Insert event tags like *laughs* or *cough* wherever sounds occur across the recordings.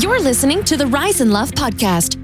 You're listening to the Rise in Love podcast,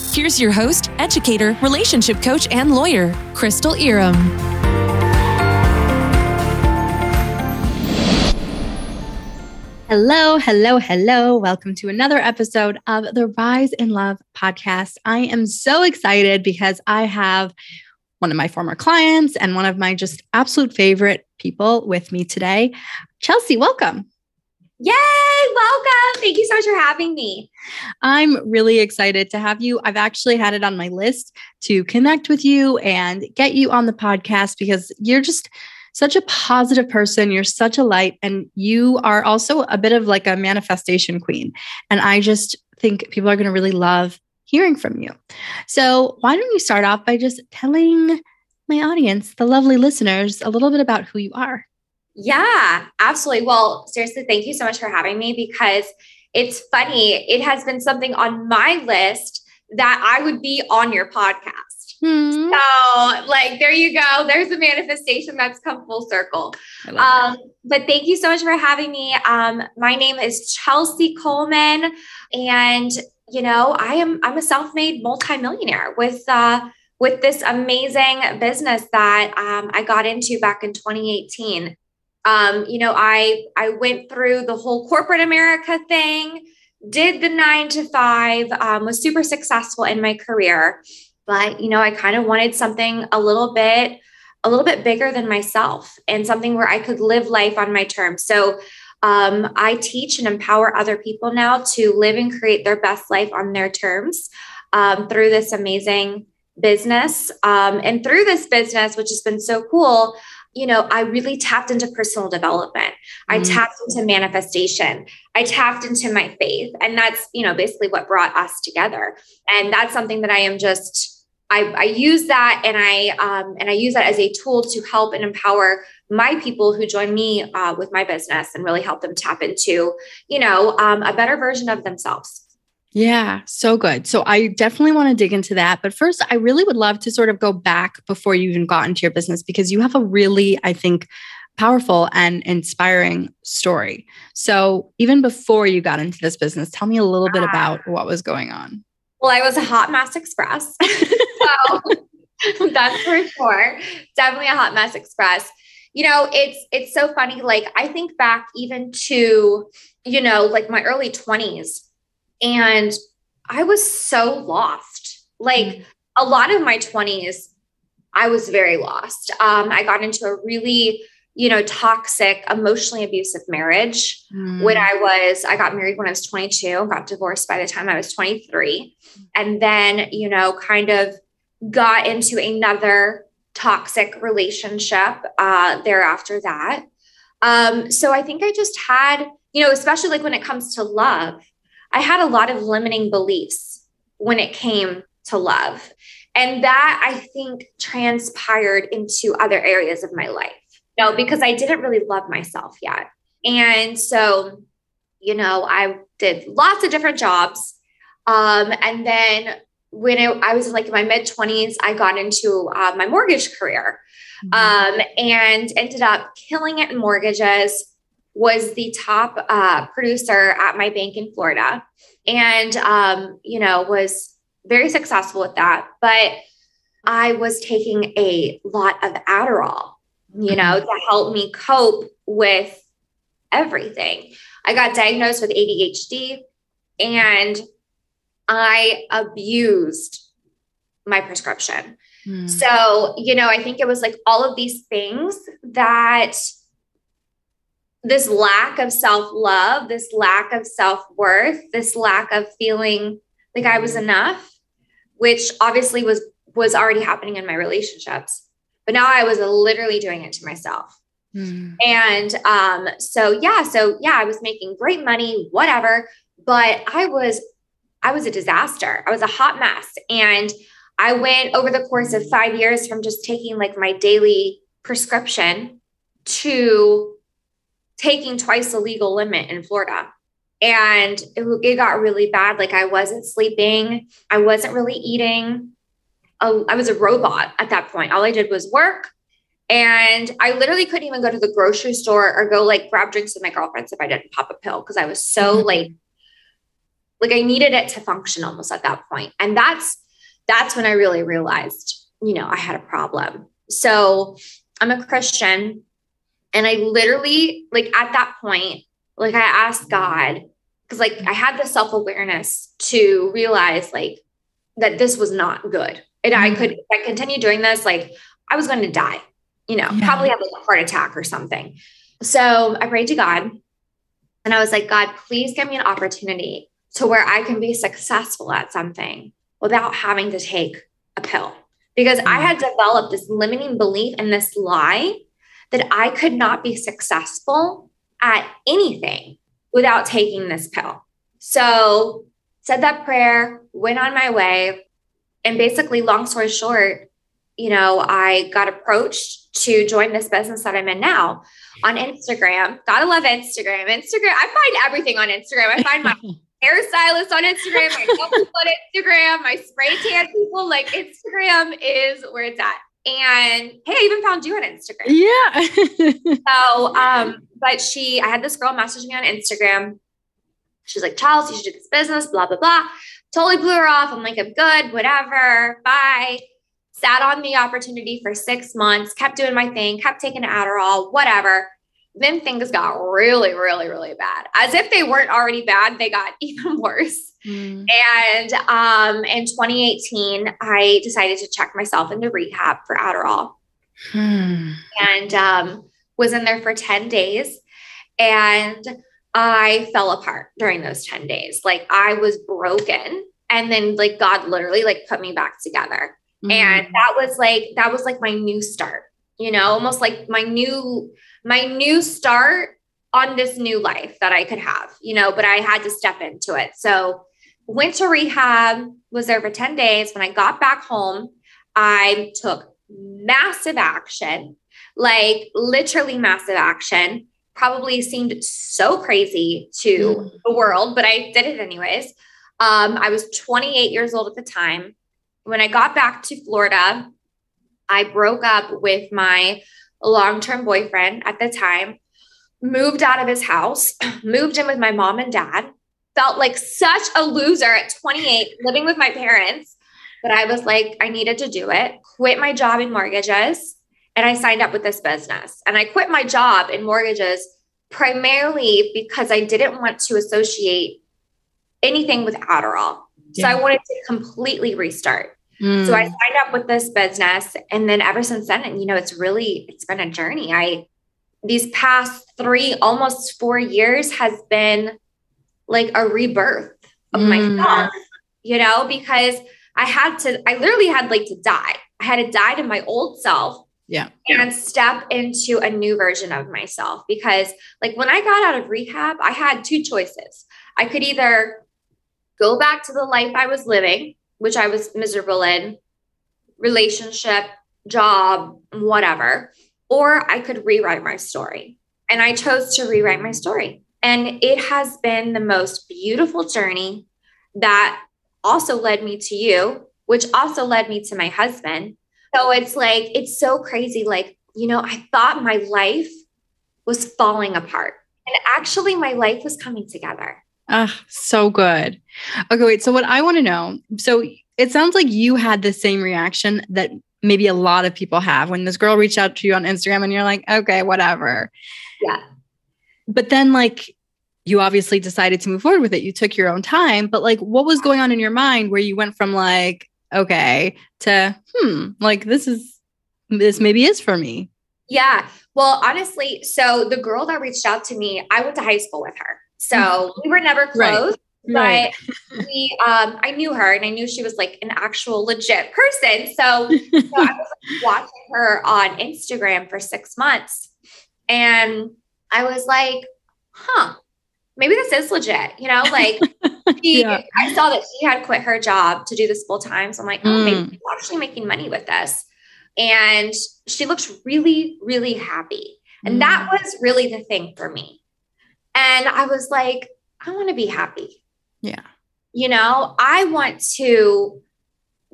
Here's your host, educator, relationship coach, and lawyer, Crystal Irom. Hello, hello, hello. Welcome to another episode of the Rise in Love podcast. I am so excited because I have one of my former clients and one of my just absolute favorite people with me today. Chelsea, welcome. Yay! Welcome. Thank you so much for having me. I'm really excited to have you. I've actually had it on my list to connect with you and get you on the podcast because you're just such a positive person. You're such a light, and you are also a bit of like a manifestation queen. And I just think people are going to really love hearing from you. So, why don't you start off by just telling my audience, the lovely listeners, a little bit about who you are? Yeah, absolutely. Well, seriously, thank you so much for having me because it's funny. It has been something on my list that I would be on your podcast. Hmm. So, like, there you go. There's a manifestation that's come full circle. Um, but thank you so much for having me. Um, my name is Chelsea Coleman, and you know, I am I'm a self-made multimillionaire with uh, with this amazing business that um, I got into back in 2018 um, you know, I I went through the whole corporate America thing, did the nine to five, um, was super successful in my career, but you know, I kind of wanted something a little bit a little bit bigger than myself and something where I could live life on my terms. So um, I teach and empower other people now to live and create their best life on their terms um, through this amazing business. Um, and through this business, which has been so cool, you know, I really tapped into personal development. I mm. tapped into manifestation. I tapped into my faith. And that's, you know, basically what brought us together. And that's something that I am just, I, I use that and I um, and I use that as a tool to help and empower my people who join me uh, with my business and really help them tap into, you know, um, a better version of themselves. Yeah, so good. So I definitely want to dig into that. But first, I really would love to sort of go back before you even got into your business because you have a really, I think, powerful and inspiring story. So even before you got into this business, tell me a little bit about ah. what was going on. Well, I was a hot mess express. *laughs* so *laughs* that's for sure. Definitely a hot mess express. You know, it's it's so funny. Like I think back even to, you know, like my early 20s and I was so lost. Like mm. a lot of my 20s, I was very lost. Um, I got into a really, you know, toxic, emotionally abusive marriage mm. when I was, I got married when I was 22, got divorced by the time I was 23. And then, you know, kind of got into another toxic relationship uh, thereafter that. Um, so I think I just had, you know, especially like when it comes to love, I had a lot of limiting beliefs when it came to love. And that I think transpired into other areas of my life. You know, because I didn't really love myself yet. And so, you know, I did lots of different jobs. Um, and then when it, I was like in my mid 20s, I got into uh, my mortgage career mm-hmm. um, and ended up killing it in mortgages was the top uh, producer at my bank in Florida, and um, you know was very successful with that. But I was taking a lot of Adderall, you know, to help me cope with everything. I got diagnosed with ADHD, and I abused my prescription. Mm. So, you know, I think it was like all of these things that this lack of self love, this lack of self worth, this lack of feeling like I was enough, which obviously was was already happening in my relationships. But now I was literally doing it to myself. Mm. And um, so yeah, so yeah, I was making great money, whatever, but I was I was a disaster. I was a hot mess. And I went over the course of five years from just taking like my daily prescription to taking twice the legal limit in Florida. And it, it got really bad. Like I wasn't sleeping, I wasn't really eating. I was a robot at that point. All I did was work. And I literally couldn't even go to the grocery store or go like grab drinks with my girlfriends if I didn't pop a pill because I was so mm-hmm. like, like I needed it to function almost at that point. And that's that's when I really realized, you know, I had a problem. So I'm a Christian. And I literally, like at that point, like I asked God, because like I had the self awareness to realize like that this was not good. And I could, if I continue doing this, like I was going to die, you know, yeah. probably have like a heart attack or something. So I prayed to God and I was like, God, please give me an opportunity to where I can be successful at something without having to take a pill. Because I mm. had developed this limiting belief and this lie that I could not be successful at anything without taking this pill. So, said that prayer, went on my way. And basically, long story short, you know, I got approached to join this business that I'm in now on Instagram. Gotta love Instagram. Instagram, I find everything on Instagram. I find my *laughs* hairstylist on Instagram, my people on Instagram, my spray tan people. Like Instagram is where it's at. And hey, I even found you on Instagram. Yeah. *laughs* so, um, but she, I had this girl message me on Instagram. She's like, Chels, you should do this business, blah, blah, blah. Totally blew her off. I'm like, I'm good, whatever. Bye. Sat on the opportunity for six months, kept doing my thing, kept taking Adderall, whatever then things got really, really, really bad. As if they weren't already bad, they got *laughs* even worse. Mm. And um, in 2018, I decided to check myself into rehab for Adderall. Hmm. And um, was in there for 10 days. And I fell apart during those 10 days. Like I was broken. And then like God literally like put me back together. Mm. And that was like, that was like my new start, you know, almost like my new my new start on this new life that I could have, you know, but I had to step into it. So went to rehab, was there for 10 days. When I got back home, I took massive action, like literally massive action. Probably seemed so crazy to mm. the world, but I did it anyways. Um, I was 28 years old at the time. When I got back to Florida, I broke up with my long term boyfriend at the time, moved out of his house, *clears throat* moved in with my mom and dad, felt like such a loser at 28, living with my parents. But I was like, I needed to do it, quit my job in mortgages, and I signed up with this business. And I quit my job in mortgages primarily because I didn't want to associate anything with Adderall. Yeah. So I wanted to completely restart. Mm. So I signed up with this business. And then ever since then, you know, it's really, it's been a journey. I, these past three, almost four years has been like a rebirth of mm. myself, you know, because I had to, I literally had like to die. I had to die to my old self yeah and step into a new version of myself because like when i got out of rehab i had two choices i could either go back to the life i was living which I was miserable in, relationship, job, whatever, or I could rewrite my story. And I chose to rewrite my story. And it has been the most beautiful journey that also led me to you, which also led me to my husband. So it's like, it's so crazy. Like, you know, I thought my life was falling apart. And actually, my life was coming together. Ah, so good. Okay, wait. So what I want to know, so it sounds like you had the same reaction that maybe a lot of people have when this girl reached out to you on Instagram and you're like, okay, whatever. Yeah. But then like you obviously decided to move forward with it. You took your own time, but like what was going on in your mind where you went from like, okay, to hmm, like this is this maybe is for me. Yeah. Well, honestly, so the girl that reached out to me, I went to high school with her. So mm-hmm. we were never close. Right. But *laughs* we um I knew her and I knew she was like an actual legit person. So, so I was like, *laughs* watching her on Instagram for six months. And I was like, huh, maybe this is legit, you know, like *laughs* she, yeah. I saw that she had quit her job to do this full time. So I'm like, oh, mm. maybe she's actually making money with this. And she looks really, really happy. And mm. that was really the thing for me. And I was like, I want to be happy. Yeah. You know, I want to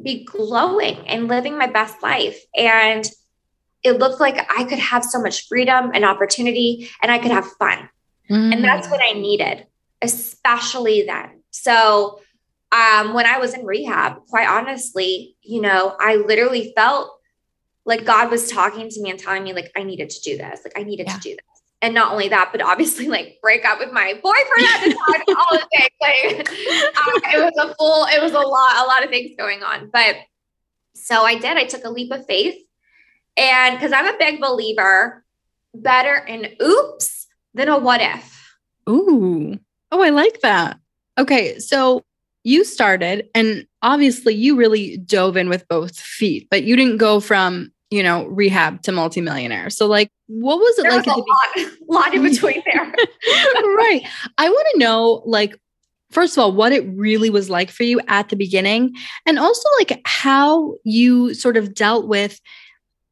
be glowing and living my best life. And it looked like I could have so much freedom and opportunity and I could have fun. Mm. And that's what I needed, especially then. So, um, when I was in rehab, quite honestly, you know, I literally felt like God was talking to me and telling me, like, I needed to do this. Like, I needed yeah. to do this and not only that, but obviously like break up with my boyfriend at *laughs* the time, all the things. Like um, it was a full, it was a lot, a lot of things going on. But so I did. I took a leap of faith, and because I'm a big believer, better an oops than a what if. Ooh, oh, I like that. Okay, so you started, and obviously you really dove in with both feet, but you didn't go from you know, rehab to multimillionaire. So like what was it there like? Was a lot, *laughs* lot in between there. *laughs* right. I want to know like first of all what it really was like for you at the beginning and also like how you sort of dealt with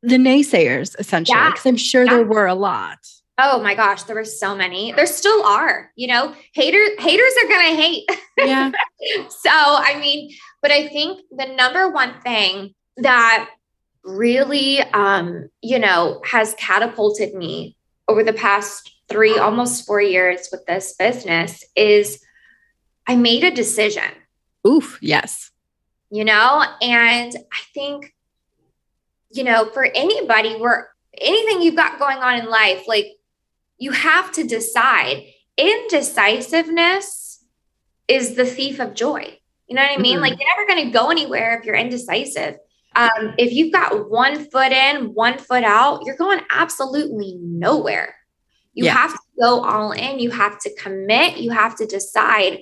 the naysayers essentially because yeah. I'm sure yeah. there were a lot. Oh my gosh, there were so many. There still are, you know, haters haters are going to hate. Yeah. *laughs* so, I mean, but I think the number one thing that really, um, you know, has catapulted me over the past three, almost four years with this business is I made a decision. Oof, yes. You know, and I think, you know, for anybody where anything you've got going on in life, like you have to decide. Indecisiveness is the thief of joy. You know what I mean? Mm-hmm. Like you're never going to go anywhere if you're indecisive um, if you've got one foot in, one foot out, you're going absolutely nowhere. You yeah. have to go all in. You have to commit. You have to decide.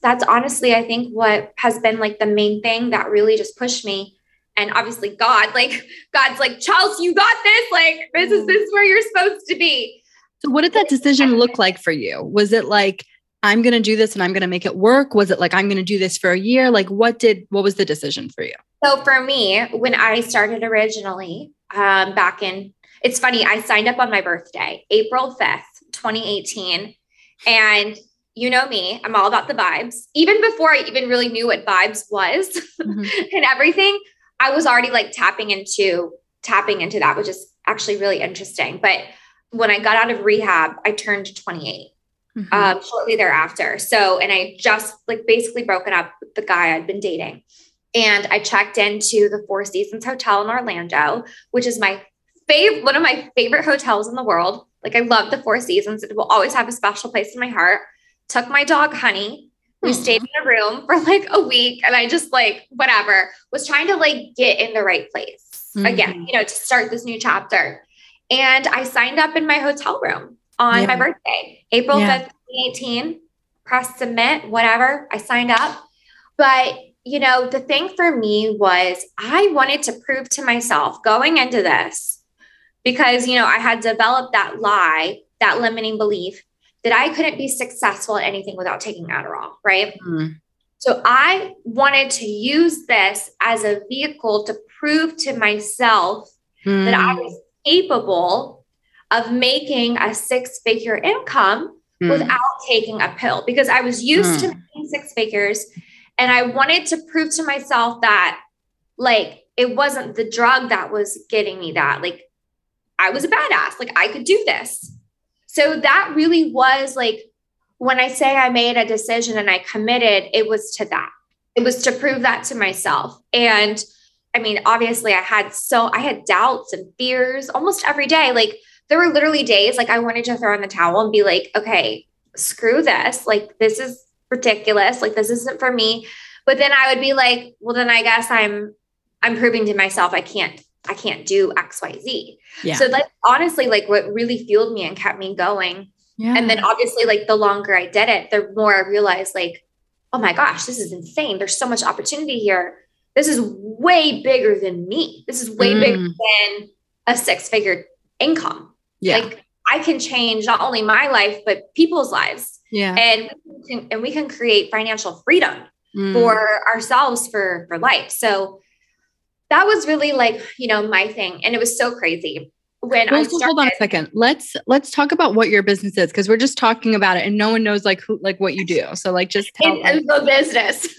That's honestly, I think, what has been like the main thing that really just pushed me. And obviously, God, like, God's like, Chels, you got this. Like, this is this is where you're supposed to be. So, what did that decision look like for you? Was it like, I'm going to do this and I'm going to make it work? Was it like, I'm going to do this for a year? Like, what did, what was the decision for you? So, for me, when I started originally um, back in, it's funny, I signed up on my birthday, April 5th, 2018. And you know me, I'm all about the vibes. Even before I even really knew what vibes was mm-hmm. *laughs* and everything, I was already like tapping into tapping into that, which is actually really interesting. But when I got out of rehab, I turned 28 mm-hmm. um, shortly thereafter. So, and I just like basically broken up with the guy I'd been dating. And I checked into the Four Seasons Hotel in Orlando, which is my favorite, one of my favorite hotels in the world. Like I love the Four Seasons. It will always have a special place in my heart. Took my dog Honey. We mm-hmm. stayed in a room for like a week and I just like whatever was trying to like get in the right place mm-hmm. again, you know, to start this new chapter. And I signed up in my hotel room on yeah. my birthday, April yeah. 5th, 2018. Press submit, whatever. I signed up. But, you know, the thing for me was I wanted to prove to myself going into this because, you know, I had developed that lie, that limiting belief that I couldn't be successful at anything without taking Adderall, right? Mm. So I wanted to use this as a vehicle to prove to myself mm. that I was capable of making a six figure income mm. without taking a pill because I was used to making six figures and I wanted to prove to myself that like it wasn't the drug that was getting me that like I was a badass like I could do this. So that really was like when I say I made a decision and I committed it was to that. It was to prove that to myself and I mean, obviously, I had so I had doubts and fears almost every day. Like, there were literally days like I wanted to throw in the towel and be like, okay, screw this. Like, this is ridiculous. Like, this isn't for me. But then I would be like, well, then I guess I'm I'm proving to myself I can't I can't do XYZ. Yeah. So that's honestly like what really fueled me and kept me going. Yeah. And then obviously, like the longer I did it, the more I realized, like, oh my gosh, this is insane. There's so much opportunity here. This is way bigger than me. This is way mm. bigger than a six figure income. Yeah. Like I can change not only my life, but people's lives. Yeah. And we can, and we can create financial freedom Mm. for ourselves for for life. So that was really like, you know, my thing. And it was so crazy when Well, I started. hold on a second. Let's let's talk about what your business is because we're just talking about it and no one knows like who like what you do. *laughs* So like just tell in the business. *laughs*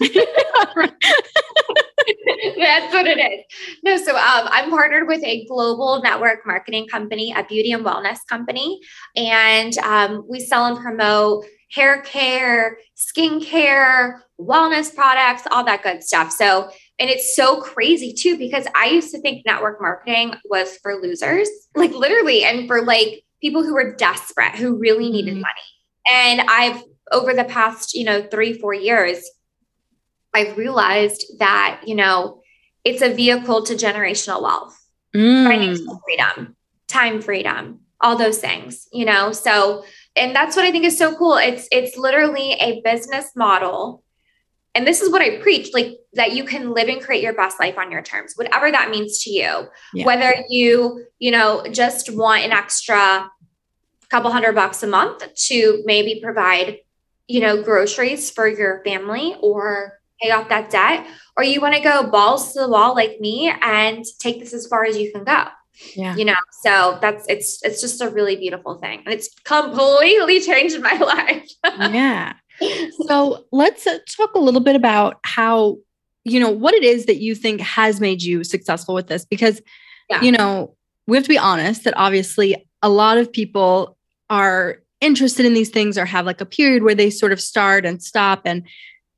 *laughs* That's what it is. No, so um, I'm partnered with a global network marketing company, a beauty and wellness company, and um, we sell and promote hair care, skincare, wellness products, all that good stuff. So, and it's so crazy too because I used to think network marketing was for losers, like literally, and for like people who were desperate, who really needed Mhm. money. And I've over the past, you know, three, four years, I've realized that, you know, it's a vehicle to generational wealth, Mm. financial freedom, time freedom, all those things, you know. So, and that's what I think is so cool. It's it's literally a business model. And this is what I preach, like that you can live and create your best life on your terms, whatever that means to you. Yeah. Whether you, you know, just want an extra couple hundred bucks a month to maybe provide, you know, groceries for your family or pay off that debt, or you want to go balls to the wall like me and take this as far as you can go. Yeah. You know, so that's it's it's just a really beautiful thing. And it's completely changed my *laughs* life. yeah. So let's uh, talk a little bit about how, you know, what it is that you think has made you successful with this. Because, Yeah. you know, we have to be honest that obviously a lot of people are interested in these things or have like a period where they sort of start and stop. And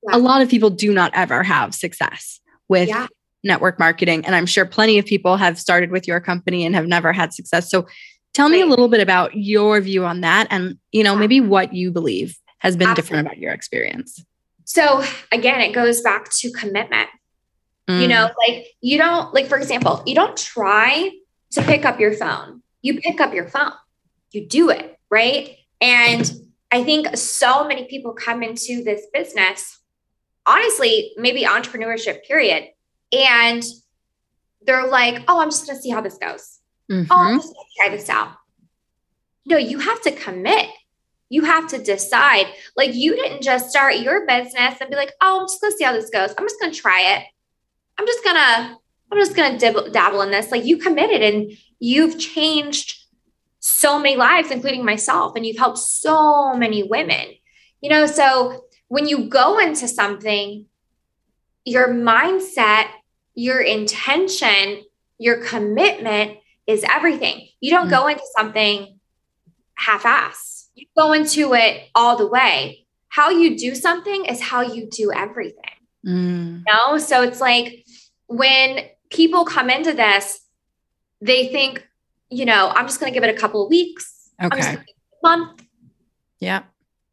Yeah. a lot of people do not ever have success with Yeah. network marketing. And I'm sure plenty of people have started with your company and have never had success. So tell me a little bit about your view on that and, you know, maybe what you believe has been different about your experience. So again, it goes back to commitment. You Mm. know, like you don't like, for example, you don't try to pick up your phone. You pick up your phone. You do it, right? And I think so many people come into this business, honestly, maybe entrepreneurship, period. And they're like, oh, I'm just gonna see how this goes. Mhm. oh, I'm just gonna try this out. No, you have to commit. You have to decide. Like you didn't just start your business and be like, oh, I'm just gonna see how this goes. I'm just gonna try it. I'm just gonna, I'm just gonna dibble, dabble in this. Like you committed and you've changed so many lives, including myself, and you've helped so many women. You know, so when you go into something, your mindset, your intention, your commitment is everything. You don't mm. go into something half ass. You go into it all the way. How you do something is how you do everything. Mm. You know? So it's like when people come into this, they think, you know, I'm just going to give it a couple of weeks. I'm just Okay. give it a month. Yeah.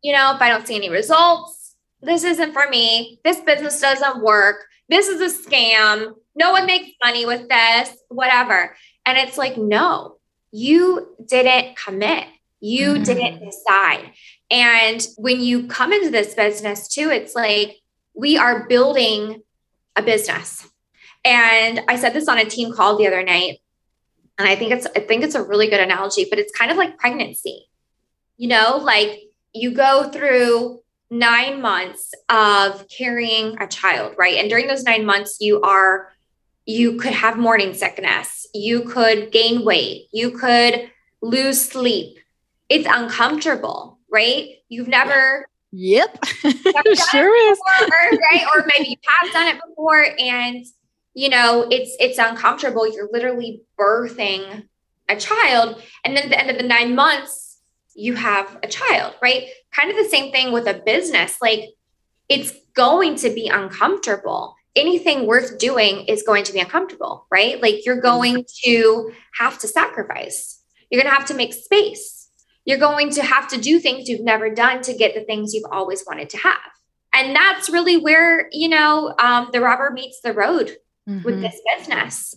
You know, if I don't see any results, this isn't for me. This business doesn't work. This is a scam. No one makes money with this, whatever. And it's like, no, you didn't commit. You Mhm. didn't decide. And when you come into this business too, it's like we are building a business. And I said this on a team call the other night. And I think it's I think it's a really good analogy, but it's kind of like pregnancy. You know, like you go through nine months of carrying a child, right? And during those nine months, you are you could have morning sickness, you could gain weight, you could lose sleep. It's uncomfortable, right? You've never Yep. *laughs* it sure is. before, right? Or maybe you have done it before and you know it's it's uncomfortable. You're literally birthing a child. And then at the end of the nine months, you have a child, right? Kind of the same thing with a business. Like it's going to be uncomfortable. Anything worth doing is going to be uncomfortable, right? Like you're mm-hmm. going to have to sacrifice. You're going to have to make space. You're going to have to do things you've never done to get the things you've always wanted to have. And that's really where, you know, um, the rubber meets the road with Mhm. this business.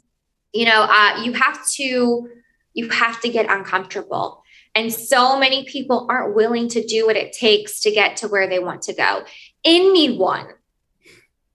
You know, uh, you have to you have to get uncomfortable. And so many people aren't willing to do what it takes to get to where they want to go. Anyone,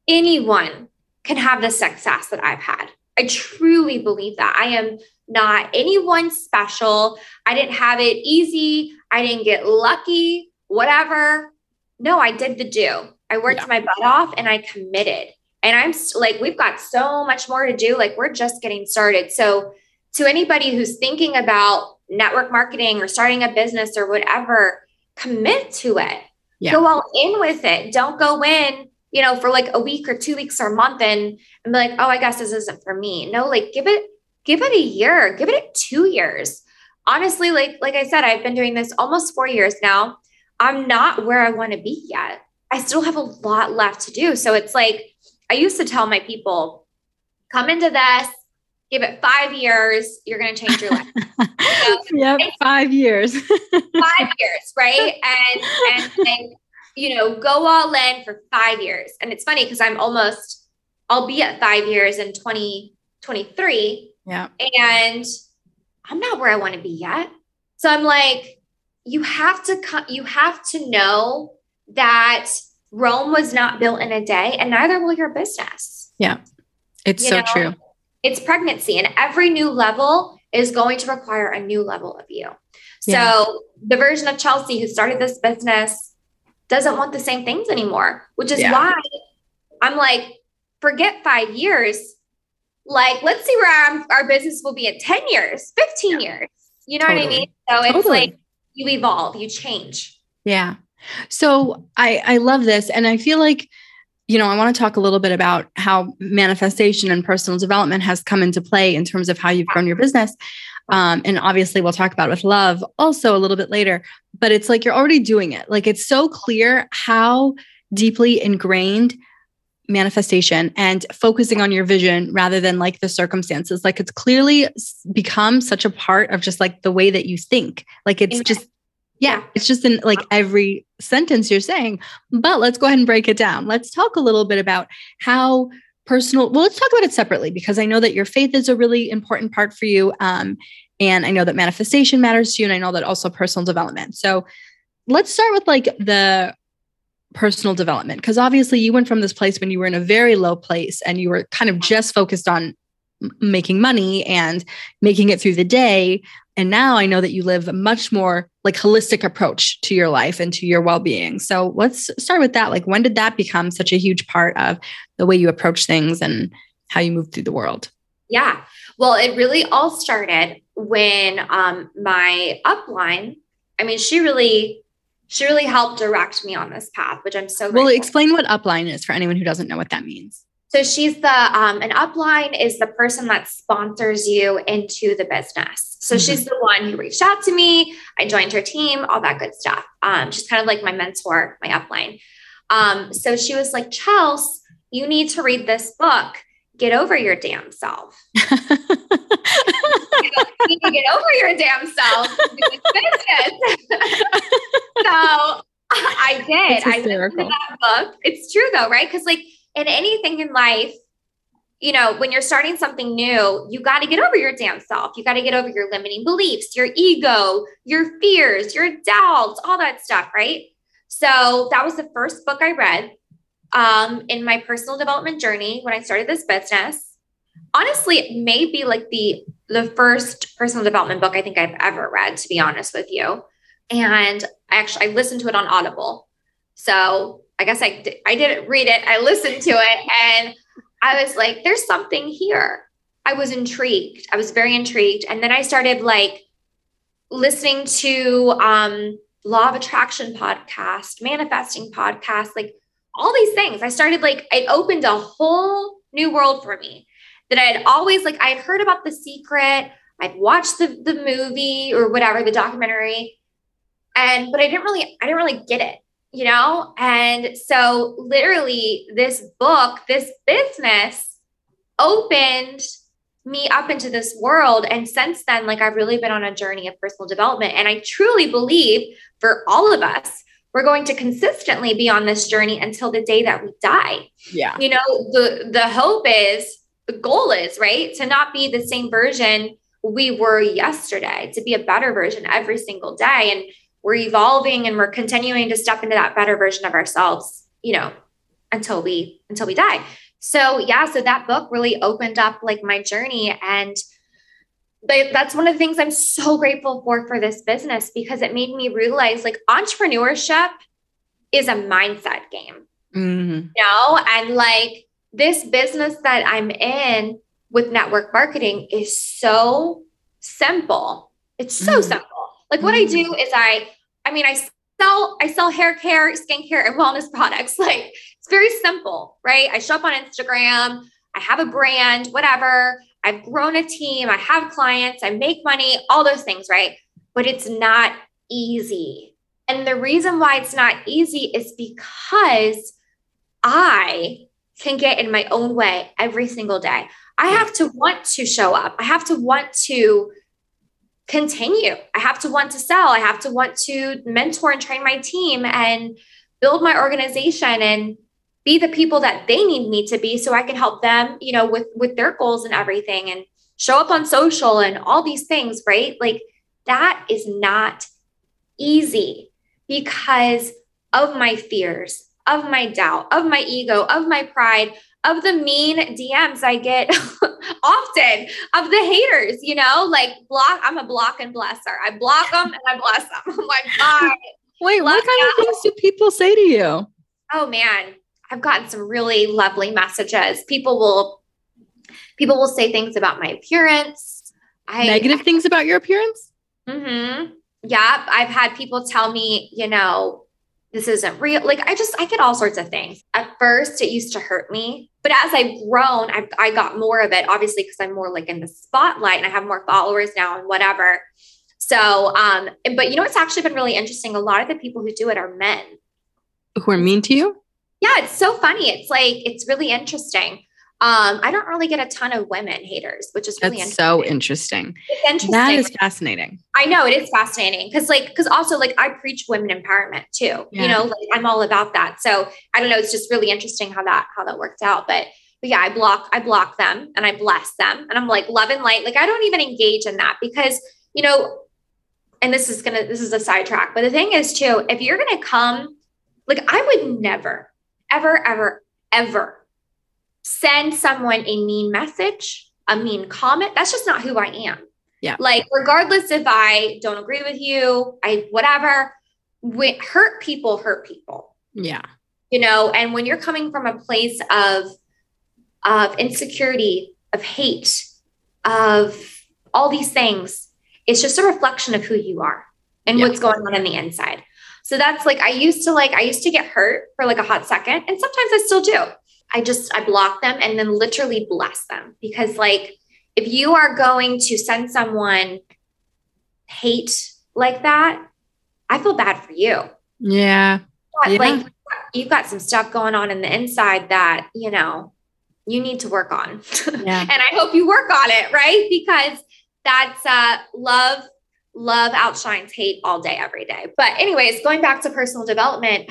anyone can have the success that I've had. I truly believe that. I am not anyone special. I didn't have it easy. I didn't get lucky. whatever. No, I did the do. I worked yeah. my butt off and I committed. And I'm like, we've got so much more to do. Like, we're just getting started. So, to anybody who's thinking about network marketing or starting a business or whatever, commit to it. Yeah. Go all in with it. Don't go in, you know, for like a week or two weeks or a month and, and be like, oh, I guess this isn't for me. No, like give it, give it a year, give it two years. Honestly, like, like I said, I've been doing this almost four years now. I'm not where I want to be yet. I still have a lot left to do. So it's like, I used to tell my people, come into this, give it five years, you're going to change your life. So *laughs* yep, five years. *laughs* five years, right? And, and, and, you know, go all in for five years. And it's funny because I'm almost, I'll be at five years in 2023. Yeah. And I'm not where I want to be yet. So I'm like, you have to, come, you have to know that Rome was not built in a day, and neither will your business. Yeah, it's you so know? true. It's pregnancy, and every new level is going to require a new level of you. So, yeah. the version of Chelsea who started this business doesn't want the same things anymore, which is yeah. why I'm like, forget five years. Like, let's see where our, our business will be in 10 years, 15 yeah. years. You know totally. what I mean? So, totally. it's like you evolve, you change. Yeah. So I I love this and I feel like you know, I want to talk a little bit about how manifestation and personal development has come into play in terms of how you've grown your business. Um, and obviously, we'll talk about with love also a little bit later. But it's like you're already doing it. Like it's so clear how deeply ingrained manifestation and focusing on your vision rather than like the circumstances. Like it's clearly become such a part of just like the way that you think. Like it's just yeah, it's just in like every sentence you're saying. But let's go ahead and break it down. Let's talk a little bit about how personal, well, let's talk about it separately because I know that your faith is a really important part for you. Um, and I know that manifestation matters to you. And I know that also personal development. So let's start with like the personal development because obviously you went from this place when you were in a very low place and you were kind of just focused on making money and making it through the day and now I know that you live a much more like holistic approach to your life and to your well-being. So let's start with that. Like when did that become such a huge part of the way you approach things and how you move through the world? Yeah. Well, it really all started when um, my upline, I mean, she really she really helped direct me on this path, which I'm so grateful. Well, explain what upline is for anyone who doesn't know what that means. So she's the um, an upline is the person that sponsors you into the business. So mm-hmm. she's the one who reached out to me. I joined her team, all that good stuff. Um, she's kind of like my mentor, my upline. Um, so she was like, Chels, you need to read this book. Get over your damn self. *laughs* *laughs* you need to get over your damn self. *laughs* so I did. I listened to that book. It's true though, right? Because like in anything in life, you know, when you're starting something new, you got to get over your damn self. You got to get over your limiting beliefs, your ego, your fears, your doubts, all that stuff, right? So that was the first book I read um, in my personal development journey when I started this business. Honestly, it may be like the the first personal development book I think I've ever read, to be honest with you. And I actually I listened to it on Audible. So I guess I, I didn't read it. I listened to it and I was like, there's something here. I was intrigued. I was very intrigued. And then I started like listening to um, law of attraction podcast, manifesting podcast, like all these things. I started like, it opened a whole new world for me that I had always like, I had heard about the secret. I'd watched the, the movie or whatever, the documentary. And, but I didn't really, I didn't really get it you know? And so, literally, this book, this business opened me up into this world. And since then, like, I've really been on a journey of personal development. And I truly believe for all of us, we're going to consistently be on this journey until the day that we die. Yeah. You know, the the hope is the goal is, right? To not be the same version we were yesterday, to be a better version every single day. And we're evolving and we're continuing to step into that better version of ourselves, you know, until we until we die. So yeah, so that book really opened up like my journey and but that's one of the things I'm so grateful for for this business because it made me realize like entrepreneurship is a mindset game. Mm-hmm. You know, and like this business that I'm in with network marketing is so simple. It's so Mm. simple. Like what I do is I, I mean, I sell, I sell hair care, skincare, and wellness *laughs* products. Like it's very simple, right? I show up on Instagram, I have a brand, whatever. I've grown a team, I have clients, I make money, all those things, right? But it's not easy. And the reason why it's not easy is because I can get in my own way every single day. I have to want to show up. I have to want to continue. I have to want to sell. I have to want to mentor and train my team and build my organization and be the people that they need me to be so I can help them, you know, with with their goals and everything and show up on social and all these things, right? Like that is not easy because of my fears, of my doubt, of my ego, of my pride, of the mean DMs I get *laughs* often, of the haters, you know, like block, I'm a block and blesser. I block them and I bless them. I'm like, bye. Wait, what kind of things do people say to you? Oh man, I've gotten some really lovely messages. People will people will say things about my appearance. I Negative things about your appearance? Mm-hmm. Yeah. I've had people tell me, you know, this isn't real. Like I just, I get all sorts of things. At first, it used to hurt me. But as I've grown, I've, I got more of it, obviously, because I'm more like in the spotlight and I have more followers now and whatever. So, um, but you know, it's actually been really interesting. A lot of the people who do it are men. Who are mean to you? Yeah. It's so funny. It's like, it's really interesting. Um, I don't really get a ton of women haters, which is really That's interesting. so interesting. It's interesting. That is fascinating. I know it is fascinating because, like, because also, like, I preach women empowerment too. Yeah. You know, like, I'm all about that. So I don't know. It's just really interesting how that how that worked out. But but yeah, I block I block them and I bless them, and I'm like love and light. Like I don't even engage in that because you know, and this is gonna this is a sidetrack. But the thing is too, if you're gonna come, like, I would never, ever, ever, ever send someone a mean message, a mean comment. That's just not who I am. Yeah. Like, regardless if I don't agree with you, I whatever, when, hurt people hurt people, Yeah. you know, and when you're coming from a place of of insecurity, of hate, of all these things, it's just a reflection of who you are and Yeah. what's going on in the inside. So that's like I used to like I used to get hurt for like a hot second and sometimes I still do. I just I block them and then literally bless them because like if you are going to send someone hate like that, I feel bad for you. Yeah. But, Yeah. Like you've got some stuff going on in the inside that, you know, you need to work on. *laughs* Yeah. and I hope you work on it, right? Because that's uh love love outshines hate all day every day. But anyways, going back to personal development,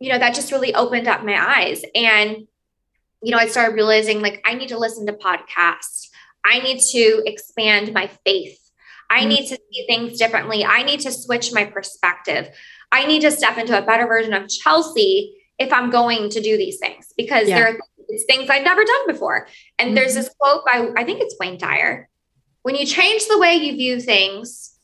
you know, that just really opened up my eyes and you know, I started realizing like I need to listen to podcasts. I need to expand my faith. I Mhm. need to see things differently. I need to switch my perspective. I need to step into a better version of Chelsea if I'm going to do these things because Yeah. there are it's things I've never done before. And there's this quote by I think it's Wayne Dyer. When you change the way you view things,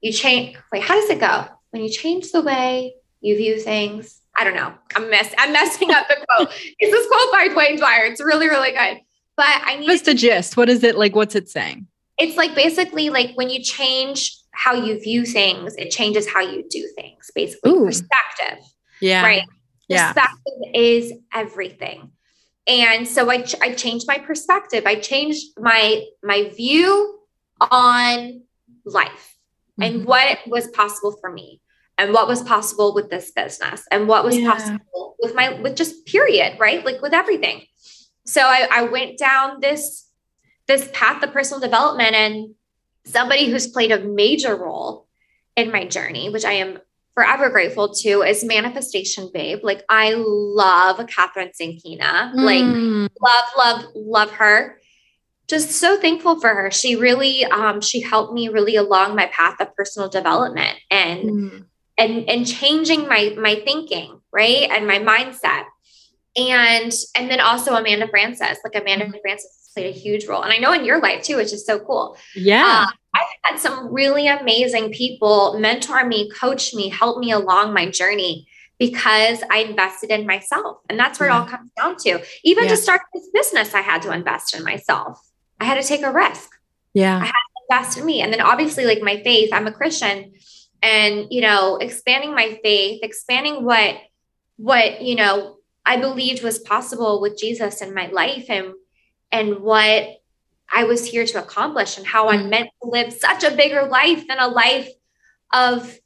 you change wait, how does it go? When you change the way you view things, I don't know. I'm mess I'm messing up the quote. It's this quote by Wayne Dyer. It's really, really good. But I need What's the gist? What is it like? What's it saying? it's like basically like when you change how you view things, it changes how you do things, basically Ooh. perspective, Yeah. right? Yeah. Perspective is everything. And so I, ch- I changed my perspective. I changed my my view on life and Mhm. what was possible for me and what was possible with this business and what was Yeah. possible with my with just period, right? Like with everything. So I, I went down this this path of personal development and somebody who's played a major role in my journey, which I am forever grateful to, is Manifestation Babe. Like I love Kathrin Zenkina. Like Mm. love, love, love her. Just so thankful for her. She really, um, she helped me really along my path of personal development and Mm. And and changing my my thinking, right? And my mindset. and and then also Amanda Frances like Amanda mm-hmm. Frances played a huge role, and I know in your life too, which is so cool. Yeah, uh, I've had some really amazing people mentor me, coach me, help me along my journey because I invested in myself, and that's where yeah. it all comes down to. Even yeah. to start this business, I had to invest in myself. I had to take a risk. Yeah, I had to invest in me, and then obviously, like my faith, I'm a Christian, and you know, expanding my faith, expanding what what you know I believed was possible with Jesus in my life and and what I was here to accomplish and how I'm mm. meant to live such a bigger life than a life of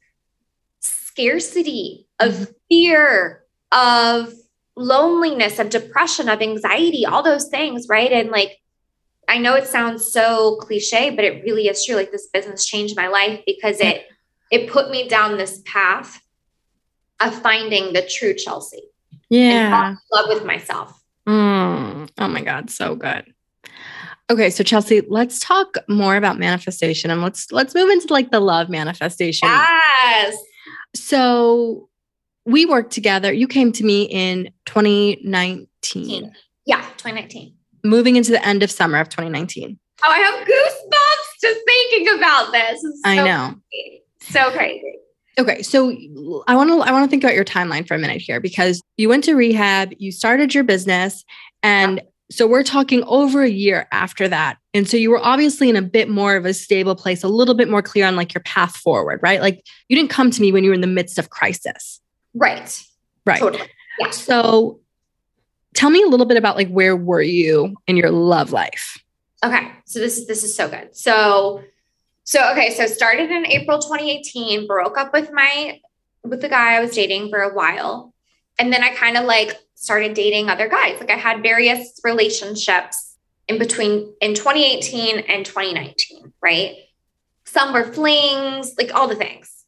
scarcity, of mm-hmm. fear, of loneliness, of depression, of anxiety, all those things, right? And like I know it sounds so cliche, but it really is true. Like this business changed my life because it it put me down this path of finding the true Chelsea yeah. love with myself. Mm. Oh my God, so good. Okay, so Chelsea, let's talk more about manifestation and let's let's move into like the love manifestation. Yes. So we worked together. You came to me in 2019. Yeah, 2019. Moving into the end of summer of 2019. Oh, I have goosebumps just thinking about this. So I know. Crazy. So crazy. Okay, so I want to I want to think about your timeline for a minute here because you went to rehab, you started your business, and yeah. so we're talking over a year after that. And so you were obviously in a bit more of a stable place, a little bit more clear on like your path forward, right? Like you didn't come to me when you were in the midst of crisis. Right. Right. Totally. Yeah. So tell me a little bit about like where were you in your love life? Okay. So this is this is so good. So so okay, so started in April 2018, broke up with my with the guy I was dating for a while. And then I kind of like started dating other guys. Like I had various relationships in between in 2018 and 2019, right? Some were flings, like all the things.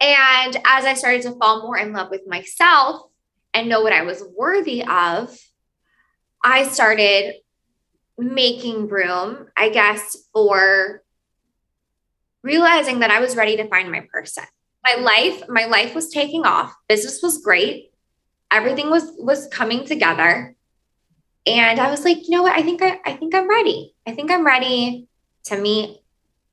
And as I started to fall more in love with myself and know what I was worthy of, I started making room, I guess, for realizing that I was ready to find my person. My life, my life was taking off. Business was great. Everything was was coming together. And I was like, you know what? I think I, I think I'm ready. I think I'm ready to meet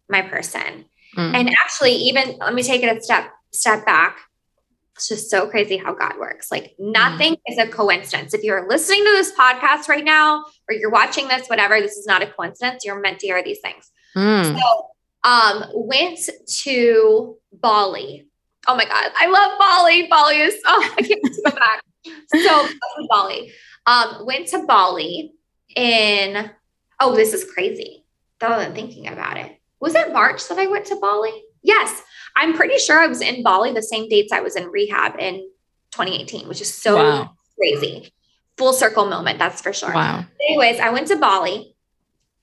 my person. Mm. And actually, even let me take it a step step back. It's just so crazy how God works. Like nothing mm. is a coincidence. If you're listening to this podcast right now, or you're watching this, whatever, this is not a coincidence. You're meant to hear these things. Mm. So um, went to Bali. Oh my God, I love Bali. Bali is, oh, *laughs* I can't go back. So, Bali. Um, went to Bali in, oh, this is crazy. Though I'm thinking about it. Was it March that I went to Bali? Yes. I'm pretty sure I was in Bali the same dates I was in rehab in 2018, which is so wow. crazy. Full circle moment, that's for sure. Wow. Anyways, I went to Bali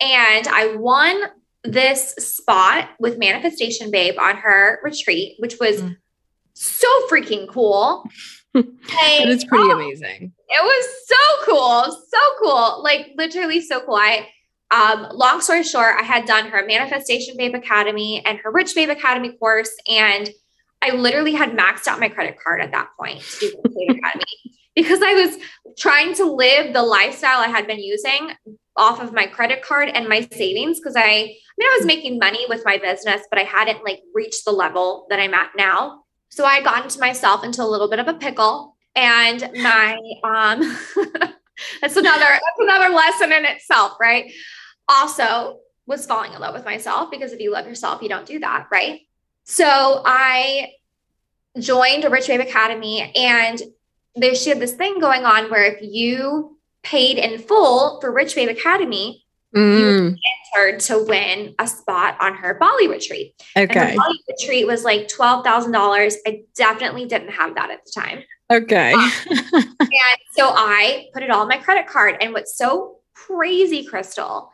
and I won this spot with Manifestation Babe on her retreat, which was mm. so freaking cool. *laughs* it is pretty oh, amazing. It was so cool. So cool. Like literally so cool. I um, long story short, I had done her Manifestation Babe Academy and her Rich Babe Academy course. And I literally had maxed out my credit card at that point to do the Babe Academy *laughs* because I was trying to live the lifestyle I had been using off of my credit card and my savings because I, I mean, I was making money with my business, but I hadn't like reached the level that I'm at now. So I got into myself into a little bit of a pickle. And my um *laughs* that's another that's another lesson in itself, right? Also was falling in love with myself because if you love yourself, you don't do that, right? So I joined a Rich Babe Academy and there she had this thing going on where if you paid in full for Rich Babe Academy, mm. you entered to win a spot on her Bali retreat. Okay. And Bali retreat was like $12,000. I definitely didn't have that at the time. Okay. um, *laughs* and so I put it all on my credit card. And what's so crazy, Crystal,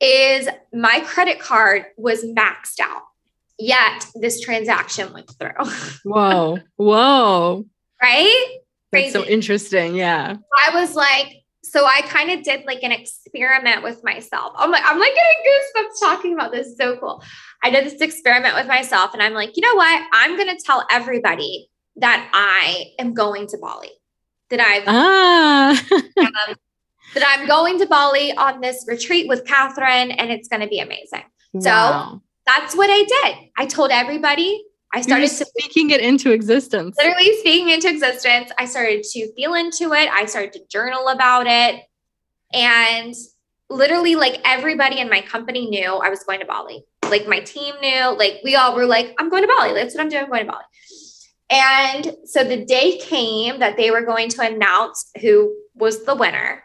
is my credit card was maxed out. Yet this transaction went through. *laughs* Whoa. Whoa. right? Crazy. That's so interesting. Yeah. I was like, so I kind of did like an experiment with myself. I'm like, I'm like getting goosebumps talking about this. So cool. I did this experiment with myself and I'm like, you know what? I'm going to tell everybody that I am going to Bali. that I've ah. *laughs* um, that I'm going to Bali on this retreat with Kathrin, and it's going to be amazing. Wow. So that's what I did. I told everybody. I started speaking it into existence. Literally speaking into existence. I started to feel into it. I started to journal about it. And literally, like everybody in my company knew I was going to Bali. Like my team knew, like we all were like, I'm going to Bali. That's what I'm doing. I'm going to Bali. And so the day came that they were going to announce who was the winner.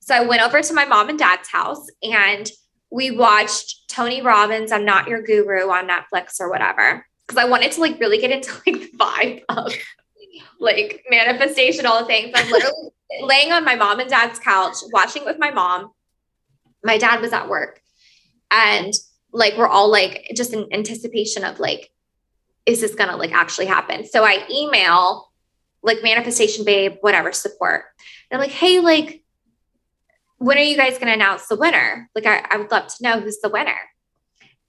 So I went over to my mom and dad's house and we watched Tony Robbins, I'm Not Your Guru on Netflix or whatever. Cause I wanted to like really get into like the vibe of like manifestation, all the things. I'm literally *laughs* laying on my mom and dad's couch, watching with my mom. My dad was at work and like we're all like just in anticipation of like, is this gonna like actually happen? So I email like manifestation babe, whatever support. They're like, hey, like, when are you guys to announce the winner? Like, I, I would love to know who's the winner.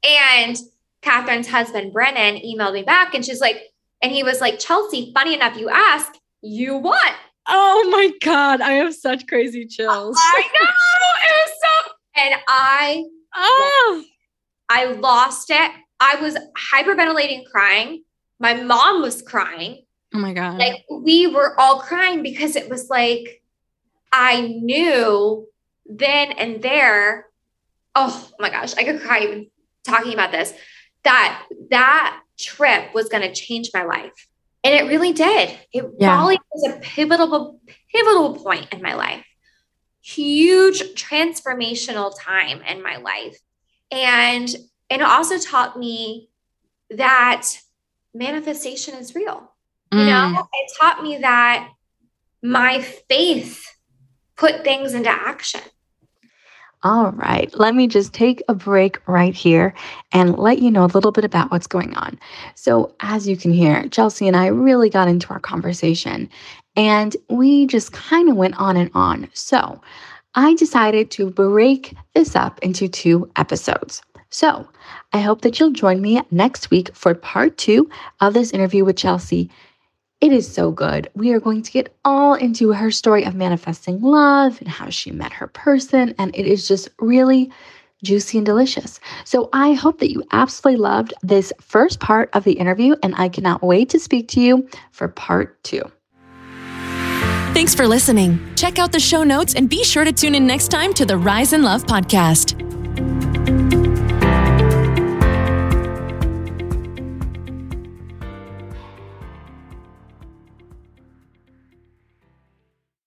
And Kathrin's husband, Brennan, emailed me back and she's like, and he was like, Chelsea, funny enough, you ask, you won. Oh my God. I have such crazy chills. I know. It was so, and I, oh. I lost it. I was hyperventilating, crying. My mom was crying. Oh my God. Like we were all crying because it was like, I knew then and there, oh my gosh, I could cry even talking about this, that that trip was going to change my life. And it really did. It yeah. Was a pivotal, pivotal point in my life. Huge transformational time in my life. And, and it also taught me that manifestation is real. Mm. You know, mm. it taught me that my faith put things into action. All right, let me just take a break right here and let you know a little bit about what's going on. So, as you can hear, Chelsea and I really got into our conversation and we just kind of went on and on. So, I decided to break this up into two episodes. So, I hope that you'll join me next week for part two of this interview with Chelsea it is so good. We are going to get all into her story of manifesting love and how she met her person. And it is just really juicy and delicious. So I hope that you absolutely loved this first part of the interview, and I cannot wait to speak to you for part two. Thanks for listening. Check out the show notes and be sure to tune in next time to the Rise in Love podcast.